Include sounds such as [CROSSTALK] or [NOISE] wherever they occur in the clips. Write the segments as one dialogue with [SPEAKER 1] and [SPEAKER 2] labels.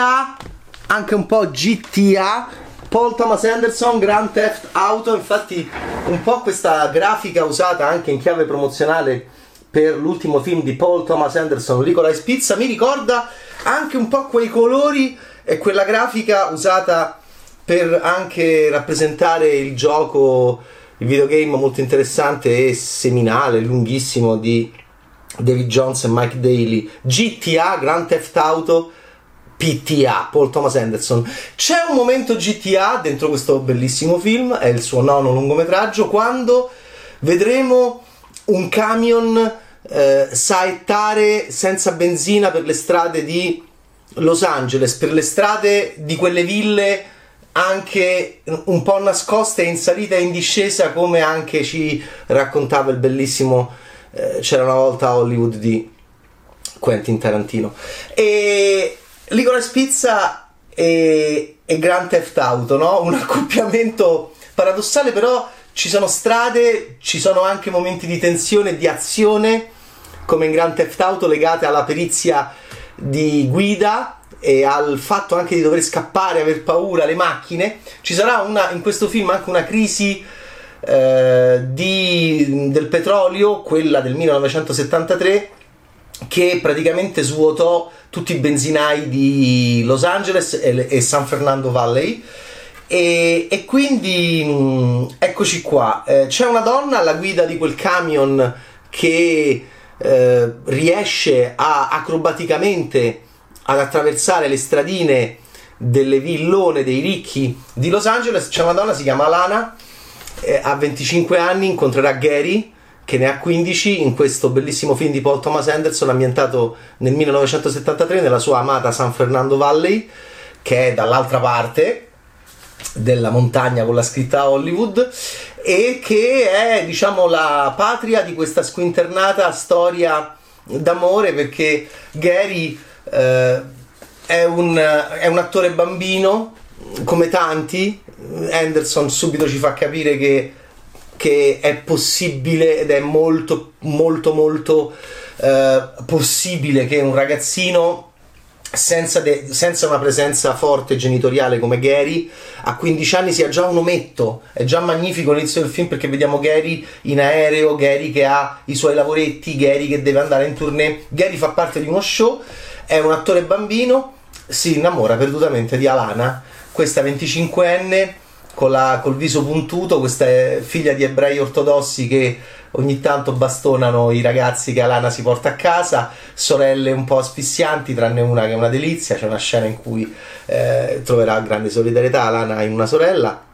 [SPEAKER 1] GTA, anche un po' GTA. Paul Thomas Anderson, Grand Theft Auto, infatti un po' questa grafica usata anche in chiave promozionale per l'ultimo film di Paul Thomas Anderson, Licorice Pizza, mi ricorda anche un po' quei colori e quella grafica usata per anche rappresentare il gioco, il videogame molto interessante e seminale, lunghissimo di David Jones e Mike Daly, GTA, Grand Theft Auto, PTA, Paul Thomas Anderson. C'è un momento GTA dentro questo bellissimo film, è il suo nono lungometraggio, quando vedremo un camion eh, saettare senza benzina per le strade di Los Angeles, per le strade di quelle ville anche un po' nascoste in salita e in discesa, come anche ci raccontava il bellissimo eh, C'era una volta Hollywood di Quentin Tarantino. E Licorice Pizza e, e Grand Theft Auto, no? Un [LAUGHS] accoppiamento paradossale, però ci sono strade, ci sono anche momenti di tensione di azione, come in Grand Theft Auto, legate alla perizia di guida e al fatto anche di dover scappare, aver paura, le macchine. Ci sarà una, in questo film anche una crisi eh, di, del petrolio, quella del 1973, che praticamente svuotò tutti i benzinai di Los Angeles e, e San Fernando Valley. E, e quindi mh, mm, eccoci qua. Eh, c'è una donna alla guida di quel camion che eh, riesce a acrobaticamente ad attraversare le stradine delle villone dei ricchi di Los Angeles. C'è una donna, si chiama Lana, eh, ha 25 anni, incontrerà Gary che ne ha 15 in questo bellissimo film di Paul Thomas Anderson ambientato nel 1973 nella sua amata San Fernando Valley che è dall'altra parte della montagna con la scritta Hollywood e che è diciamo la patria di questa squinternata storia d'amore perché Gary eh, è, un, è un attore bambino come tanti. Anderson subito ci fa capire che che è possibile ed è molto molto molto eh, possibile che un ragazzino senza, de- senza, una presenza forte genitoriale come Gary a 15 anni sia già un ometto. È già magnifico l'inizio del film perché vediamo Gary in aereo Gary che ha i suoi lavoretti Gary che deve andare in tournée. Gary fa parte di uno show è un attore bambino si innamora perdutamente di Alana questa 25enne con la, col viso puntuto, questa figlia di ebrei ortodossi che ogni tanto bastonano i ragazzi che Alana si porta a casa, sorelle un po' asfissianti, tranne una che è una delizia, c'è una scena in cui eh, troverà grande solidarietà Alana in una sorella.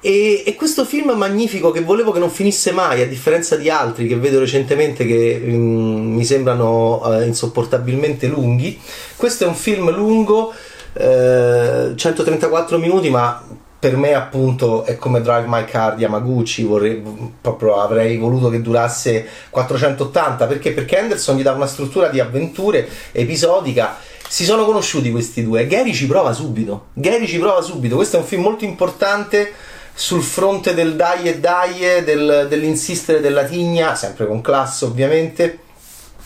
[SPEAKER 1] E, e, questo film magnifico che volevo che non finisse mai, a differenza di altri che vedo recentemente che mm, mi sembrano uh, insopportabilmente lunghi, questo è un film lungo, uh, 134 minuti, ma per me appunto è come Drive My Car di Yamaguchi vorrei, proprio avrei voluto che durasse 480 perché? perché Anderson gli dà una struttura di avventure episodica. Si sono conosciuti questi due. Gary ci prova subito. Gary ci prova subito. Questo è un film molto importante sul fronte del dai e dai del, dell'insistere della tigna sempre con classe ovviamente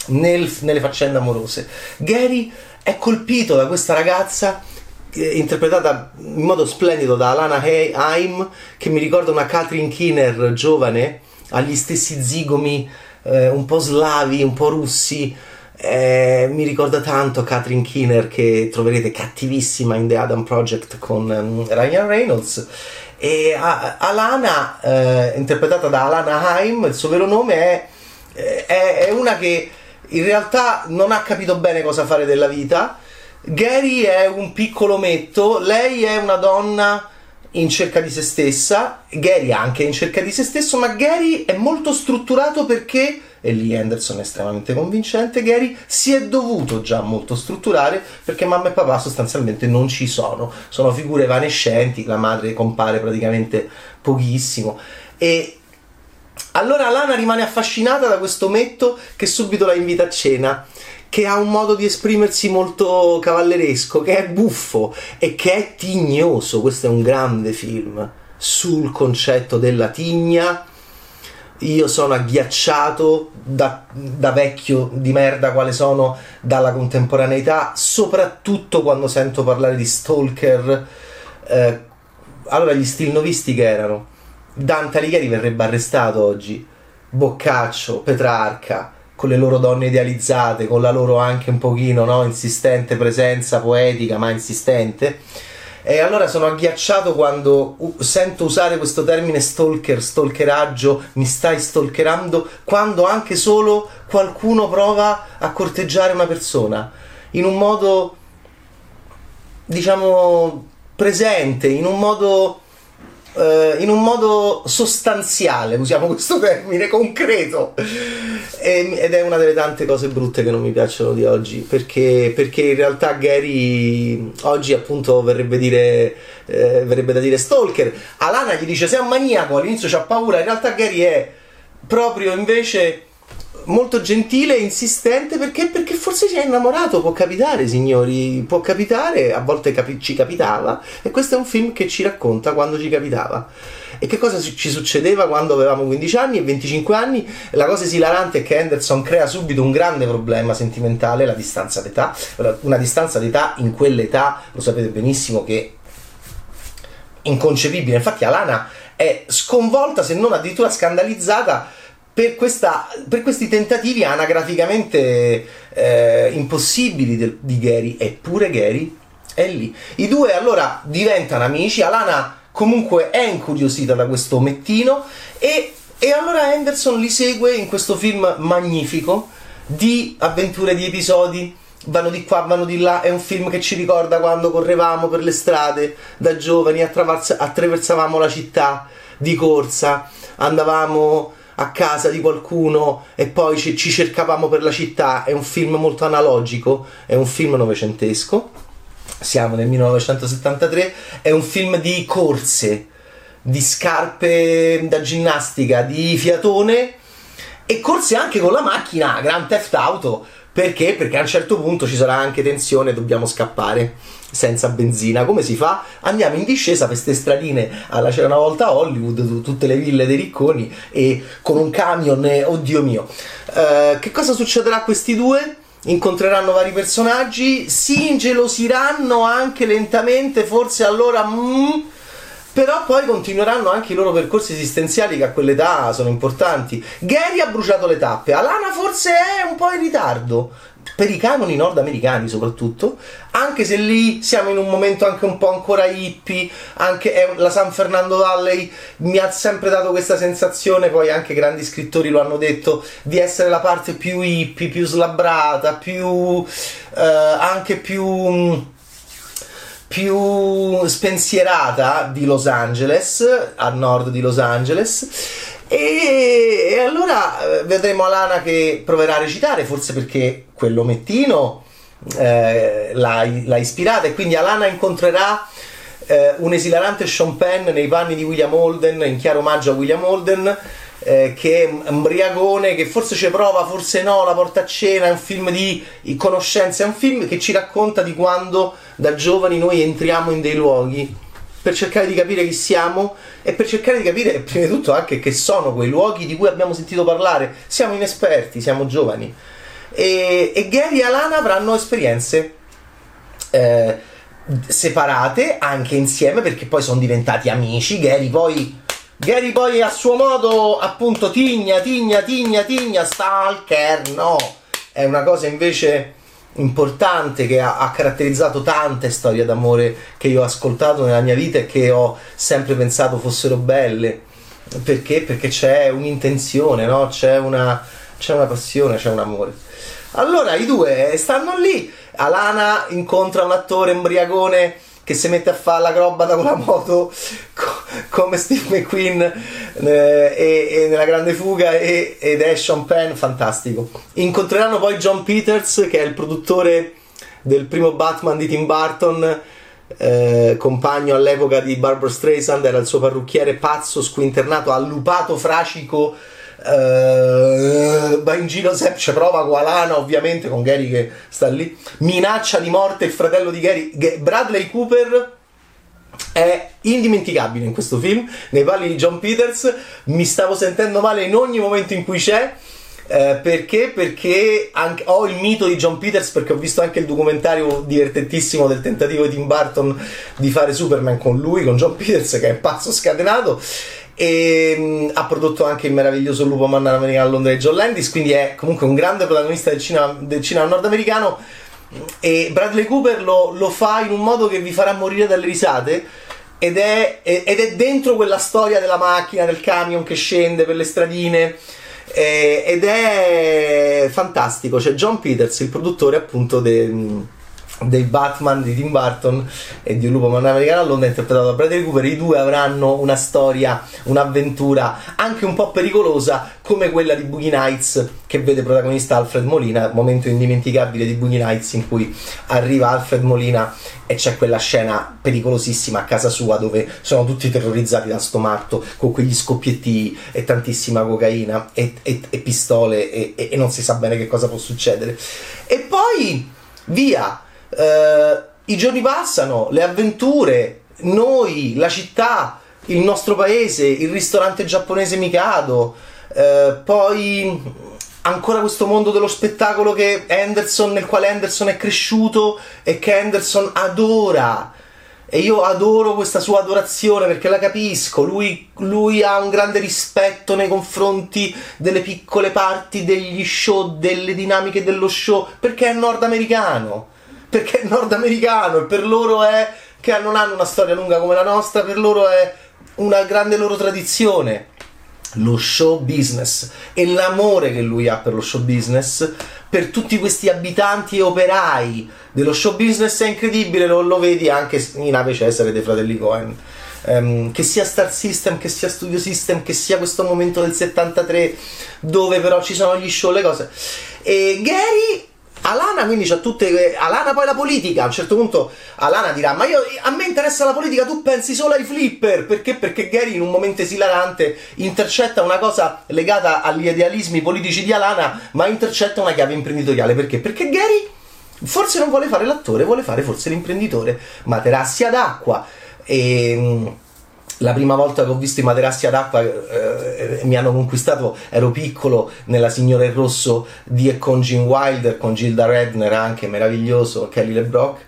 [SPEAKER 1] nel, nelle faccende amorose. Gary è colpito da questa ragazza interpretata in modo splendido da Alana Haim che mi ricorda una Catherine Keener giovane agli stessi zigomi eh, un po' slavi, un po' russi. Eh, mi ricorda tanto Catherine Keener che troverete cattivissima in The Adam Project con um, Ryan Reynolds. E a, Alana eh, interpretata da Alana Haim il suo vero nome è, eh, è, è una che in realtà non ha capito bene cosa fare della vita Gary è un piccolo metto, lei è una donna in cerca di se stessa, Gary anche in cerca di se stesso, ma Gary è molto strutturato perché, e lì Anderson è estremamente convincente, Gary si è dovuto già molto strutturare perché mamma e papà sostanzialmente non ci sono, sono figure evanescenti, la madre compare praticamente pochissimo. E allora Lana rimane affascinata da questo metto che subito la invita a cena che ha un modo di esprimersi molto cavalleresco, che è buffo e che è tignoso. Questo è un grande film sul concetto della tigna io sono agghiacciato da, da, vecchio di merda quale sono dalla contemporaneità, soprattutto quando sento parlare di Stalker. Eh, allora, gli stilnovisti che erano? Dante Alighieri verrebbe arrestato oggi, Boccaccio, Petrarca, con le loro donne idealizzate, con la loro anche un pochino no, insistente presenza poetica, ma insistente. E allora sono agghiacciato quando sento usare questo termine stalker, stalkeraggio, mi stai stalkerando, quando anche solo qualcuno prova a corteggiare una persona. In un modo, diciamo, presente, in un modo Uh, in un modo sostanziale, usiamo [LAUGHS] questo termine, concreto. E, ed è una delle tante cose brutte che non mi piacciono di oggi, perché, perché in realtà Gary oggi appunto verrebbe, dire, eh, verrebbe da dire stalker. Alana gli dice sei un maniaco, all'inizio c'ha paura, in realtà Gary è proprio invece molto gentile e insistente perché, perché forse si è innamorato, può capitare signori, può capitare, a volte capi- ci capitava e questo è un film che ci racconta quando ci capitava. E che cosa ci succedeva quando avevamo 15 anni e 25 anni? La cosa esilarante è che Henderson crea subito un grande problema sentimentale, la distanza d'età, una distanza d'età in quell'età, lo sapete benissimo che inconcepibile, infatti Alana è sconvolta se non addirittura scandalizzata per, questa, per, questi tentativi anagraficamente eh, impossibili del, di Gary, eppure Gary è lì. I due allora diventano amici, Alana comunque è incuriosita da questo omettino e, e allora Henderson li segue in questo film magnifico di avventure, di episodi vanno di qua, vanno di là. È un film che ci ricorda quando correvamo per le strade da giovani, attraversavamo la città di corsa, andavamo a casa di qualcuno e poi ci, ci cercavamo per la città. È un film molto analogico, è un film novecentesco. Siamo nel 1973, è un film di corse, di scarpe da ginnastica, di fiatone e corse anche con la macchina Grand Theft Auto. Perché? Perché a un certo punto ci sarà anche tensione, dobbiamo scappare senza benzina. Come si fa? Andiamo in discesa per queste stradine alla c'era una volta Hollywood, tutte le ville dei ricconi e con un camion, e, oddio mio. Uh, che cosa succederà a questi due? Incontreranno vari personaggi, si ingelosiranno anche lentamente, forse allora... Mm, però poi continueranno anche i loro percorsi esistenziali che a quell'età sono importanti. Gary ha bruciato le tappe, Alana forse è un po' in ritardo, per i canoni nordamericani soprattutto, anche se lì siamo in un momento anche un po' ancora hippie, anche la San Fernando Valley mi ha sempre dato questa sensazione, poi anche grandi scrittori lo hanno detto, di essere la parte più hippie, più slabbrata, più eh, anche più più spensierata di Los Angeles, a nord di Los Angeles. E, e allora eh, vedremo Alana che proverà a recitare, forse perché quell'omettino eh, l'ha, l'ha ispirata. E quindi Alana incontrerà eh, un esilarante Sean Penn nei panni di William Holden, in chiaro omaggio a William Holden, eh, che è un briagone che forse ci prova, forse no, la porta a cena, è un film di conoscenza, è un film che ci racconta di quando da giovani noi entriamo in dei luoghi per cercare di capire chi siamo e per cercare di capire prima di tutto anche che sono quei luoghi di cui abbiamo sentito parlare. Siamo inesperti, siamo giovani. E, e Gary e Alana avranno esperienze eh, separate, anche insieme, perché poi sono diventati amici. Gary poi, Gary poi a suo modo, appunto, tigna, tigna, tigna, tigna, stalker, no. È una cosa invece importante che ha, ha, caratterizzato tante storie d'amore che io ho ascoltato nella mia vita e che ho sempre pensato fossero belle. Perché? Perché c'è un'intenzione, no? c'è, una, c'è una passione, c'è un amore. Allora i due stanno lì, Alana incontra un attore embriagone che si mette a fare l'acrobata con la moto co- come Steve McQueen eh, e, e, nella grande fuga e, ed è Sean Penn fantastico. Incontreranno poi John Peters che è il produttore del primo Batman di Tim Burton eh, compagno all'epoca di Barbara Streisand era il suo parrucchiere pazzo squinternato allupato fracico Uh, va in giro sempre, c'è prova con Alana ovviamente con Gary che sta lì minaccia di morte il fratello di Gary Bradley Cooper è indimenticabile in questo film. Nei pali di John Peters mi stavo sentendo male in ogni momento in cui c'è. Eh, perché? Perché anche, ho il mito di John Peters perché ho visto anche il documentario divertentissimo del tentativo di Tim Burton di fare Superman con lui, con John Peters che è pazzo scatenato e mh, mm, ha prodotto anche il meraviglioso Lupo Manna Americano a Londra di John Landis quindi è comunque un grande protagonista del cinema, del cinema nordamericano. E Bradley Cooper lo, lo, fa in un modo che vi farà morire dalle risate ed è, ed è dentro quella storia della macchina, del camion che scende per le stradine ed è fantastico. C'è John Peters, il produttore appunto del dei Batman di Tim Burton e di Un lupo americano a Londra interpretato da Bradley Cooper. I due avranno una storia un'avventura anche un po' pericolosa come quella di Boogie Nights che vede protagonista Alfred Molina momento indimenticabile di Boogie Nights in cui arriva Alfred Molina e c'è quella scena pericolosissima a casa sua dove sono tutti terrorizzati da sto matto con quegli scoppietti e tantissima cocaina e, e, e pistole e, e non si sa bene che cosa può succedere. E poi via eh, i giorni passano, le avventure, noi, la città, il nostro paese, il ristorante giapponese Mikado, eh, poi ancora questo mondo dello spettacolo che Anderson, nel quale Anderson è cresciuto e che Anderson adora. E io adoro questa sua adorazione perché la capisco. Lui, lui, ha un grande rispetto nei confronti delle piccole parti degli show, delle dinamiche dello show, perché è nordamericano perché è nordamericano e per loro è che non hanno una storia lunga come la nostra, per loro è una grande loro tradizione. Lo show business e l'amore che lui ha per lo show business, per tutti questi abitanti e operai dello show business è incredibile, lo, lo vedi anche in Ave Cesare dei fratelli Cohen. Um, che sia Star System, che sia Studio System, che sia questo momento del 73 dove però ci sono gli show, le cose. E Gary Alana quindi c'ha tutte. Alana poi la politica. A un certo punto Alana dirà: Ma io a me interessa la politica, tu pensi solo ai flipper. Perché? Perché Gary in un momento esilarante intercetta una cosa legata agli idealismi politici di Alana, ma intercetta una chiave imprenditoriale. Perché? Perché Gary forse non vuole fare l'attore, vuole fare forse l'imprenditore. Materassi ad acqua. E la prima volta che ho visto i materassi ad acqua eh, mi hanno conquistato, ero piccolo, nella Signora in Rosso di e con Gene Wilder, con Gilda Redner anche, meraviglioso, Kelly LeBrock,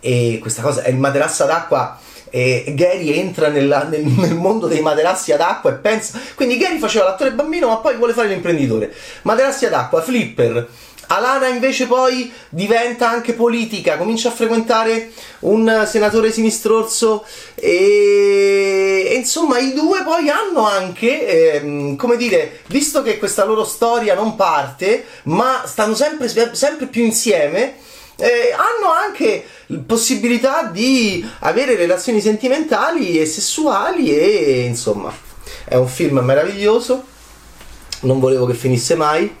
[SPEAKER 1] e questa cosa, è il materasso ad acqua e Gary entra nella, nel, nel, mondo dei materassi ad acqua e pensa quindi Gary faceva l'attore bambino ma poi vuole fare l'imprenditore. Materassi ad acqua, flipper Alana invece poi diventa anche politica, comincia a frequentare un senatore sinistrorso e, e insomma i due poi hanno anche, ehm, come dire, visto che questa loro storia non parte, ma stanno sempre, sempre più insieme, eh, hanno anche possibilità di avere relazioni sentimentali e sessuali e insomma è un film meraviglioso, non volevo che finisse mai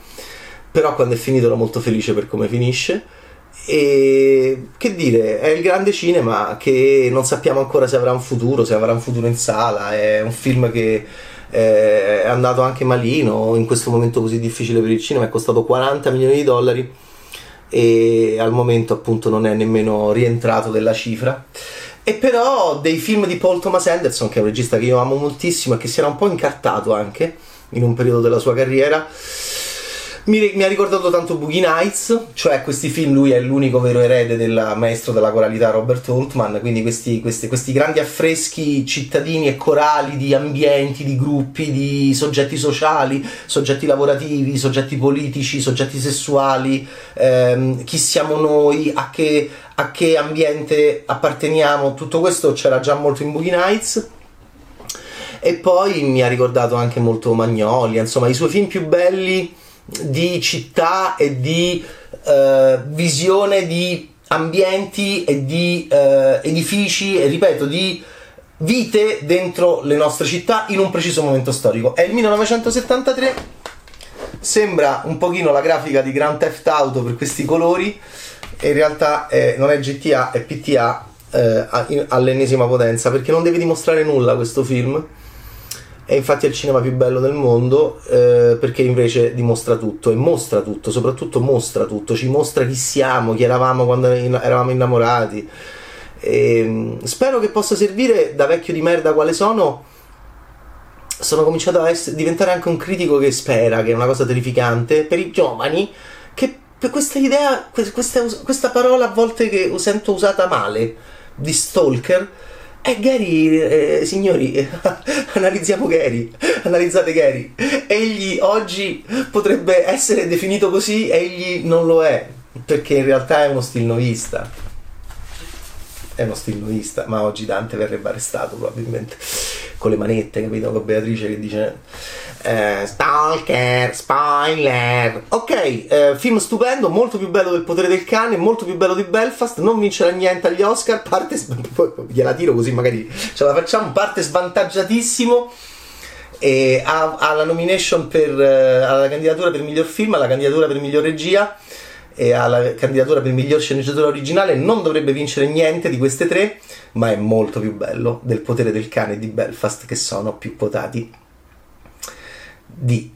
[SPEAKER 1] però quando è finito ero molto felice per come finisce. E che dire, è il grande cinema che non sappiamo ancora se avrà un futuro, se avrà un futuro in sala. È un film che eh, è andato anche malino in questo momento così difficile per il cinema. È costato 40 milioni di dollari e al momento appunto non è nemmeno rientrato della cifra. E però dei film di Paul Thomas Anderson, che è un regista che io amo moltissimo e che si era un po' incartato anche in un periodo della sua carriera mi, mi, ha ricordato tanto Boogie Nights, cioè questi film lui è l'unico vero erede del maestro della coralità Robert Holtman, quindi questi, questi, questi, grandi affreschi cittadini e corali di ambienti, di gruppi, di soggetti sociali, soggetti lavorativi, soggetti politici, soggetti sessuali, ehm, chi siamo noi, a che, a che ambiente apparteniamo, tutto questo c'era già molto in Boogie Nights. E poi mi ha ricordato anche molto Magnolia, insomma i suoi film più belli di città e di uh, visione di ambienti e di uh, edifici e ripeto di vite dentro le nostre città in un preciso momento storico. È il 1973, sembra un pochino la grafica di Grand Theft Auto per questi colori. In realtà eh, non è GTA, è PTA eh, all'ennesima potenza perché non deve dimostrare nulla questo film e infatti è il cinema più bello del mondo eh, perché invece dimostra tutto e mostra tutto, soprattutto mostra tutto, ci mostra chi siamo, chi eravamo quando eravamo innamorati E, ehm, spero che possa servire da vecchio di merda quale sono. Sono cominciato a essere, diventare anche un critico che spera, che è una cosa terrificante per i giovani, che per questa idea, questa, questa parola a volte che sento usata male, di stalker, e Gary, eh, signori, [LAUGHS] analizziamo Gary, analizzate Gary. Egli oggi potrebbe essere definito così, egli non lo è, perché in realtà è uno stilnovista. È uno stilnovista, ma oggi Dante verrebbe arrestato probabilmente con le manette, capito? Con Beatrice che dice eh, Stalker, spoiler. Ok, eh, film stupendo, molto più bello del potere del cane, molto più bello di Belfast. Non vincerà niente agli Oscar. Parte, [LAUGHS] gliela tiro così magari ce la facciamo. Parte svantaggiatissimo. E ha, ha la nomination per uh, alla candidatura per miglior film, alla candidatura per miglior regia e alla candidatura per miglior sceneggiatura originale. Non dovrebbe vincere niente di queste tre, ma è molto più bello del potere del cane e di Belfast, che sono più quotati di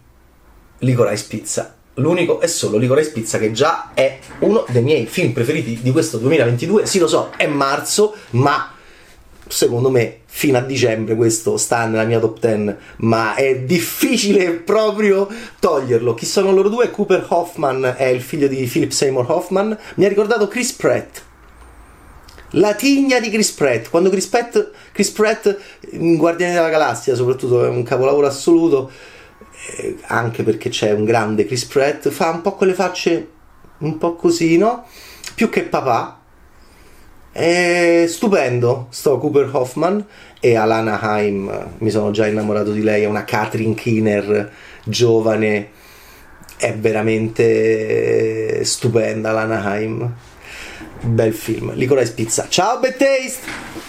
[SPEAKER 1] Licorice Pizza. L'unico è solo Licorice Pizza che già è uno dei miei film preferiti di questo 2022. Sì, lo so, è marzo, ma secondo me fino a dicembre questo sta nella mia top 10, ma è difficile proprio toglierlo. Chi sono loro due? Cooper Hoffman è il figlio di Philip Seymour Hoffman. Mi ha ricordato Chris Pratt. La tigna di Chris Pratt. Quando Chris Pratt, Chris Pratt in Guardiani della Galassia, soprattutto, è un capolavoro assoluto eh, anche perché c'è un grande Chris Pratt, fa un po' quelle facce un po' così, no? Più che papà. È stupendo sto Cooper Hoffman e Alana Haim, mi sono già innamorato di lei, è una Catherine Keener giovane, è veramente stupenda Alana Haim. Bel film. Licorice Pizza. Ciao, Bad Taste!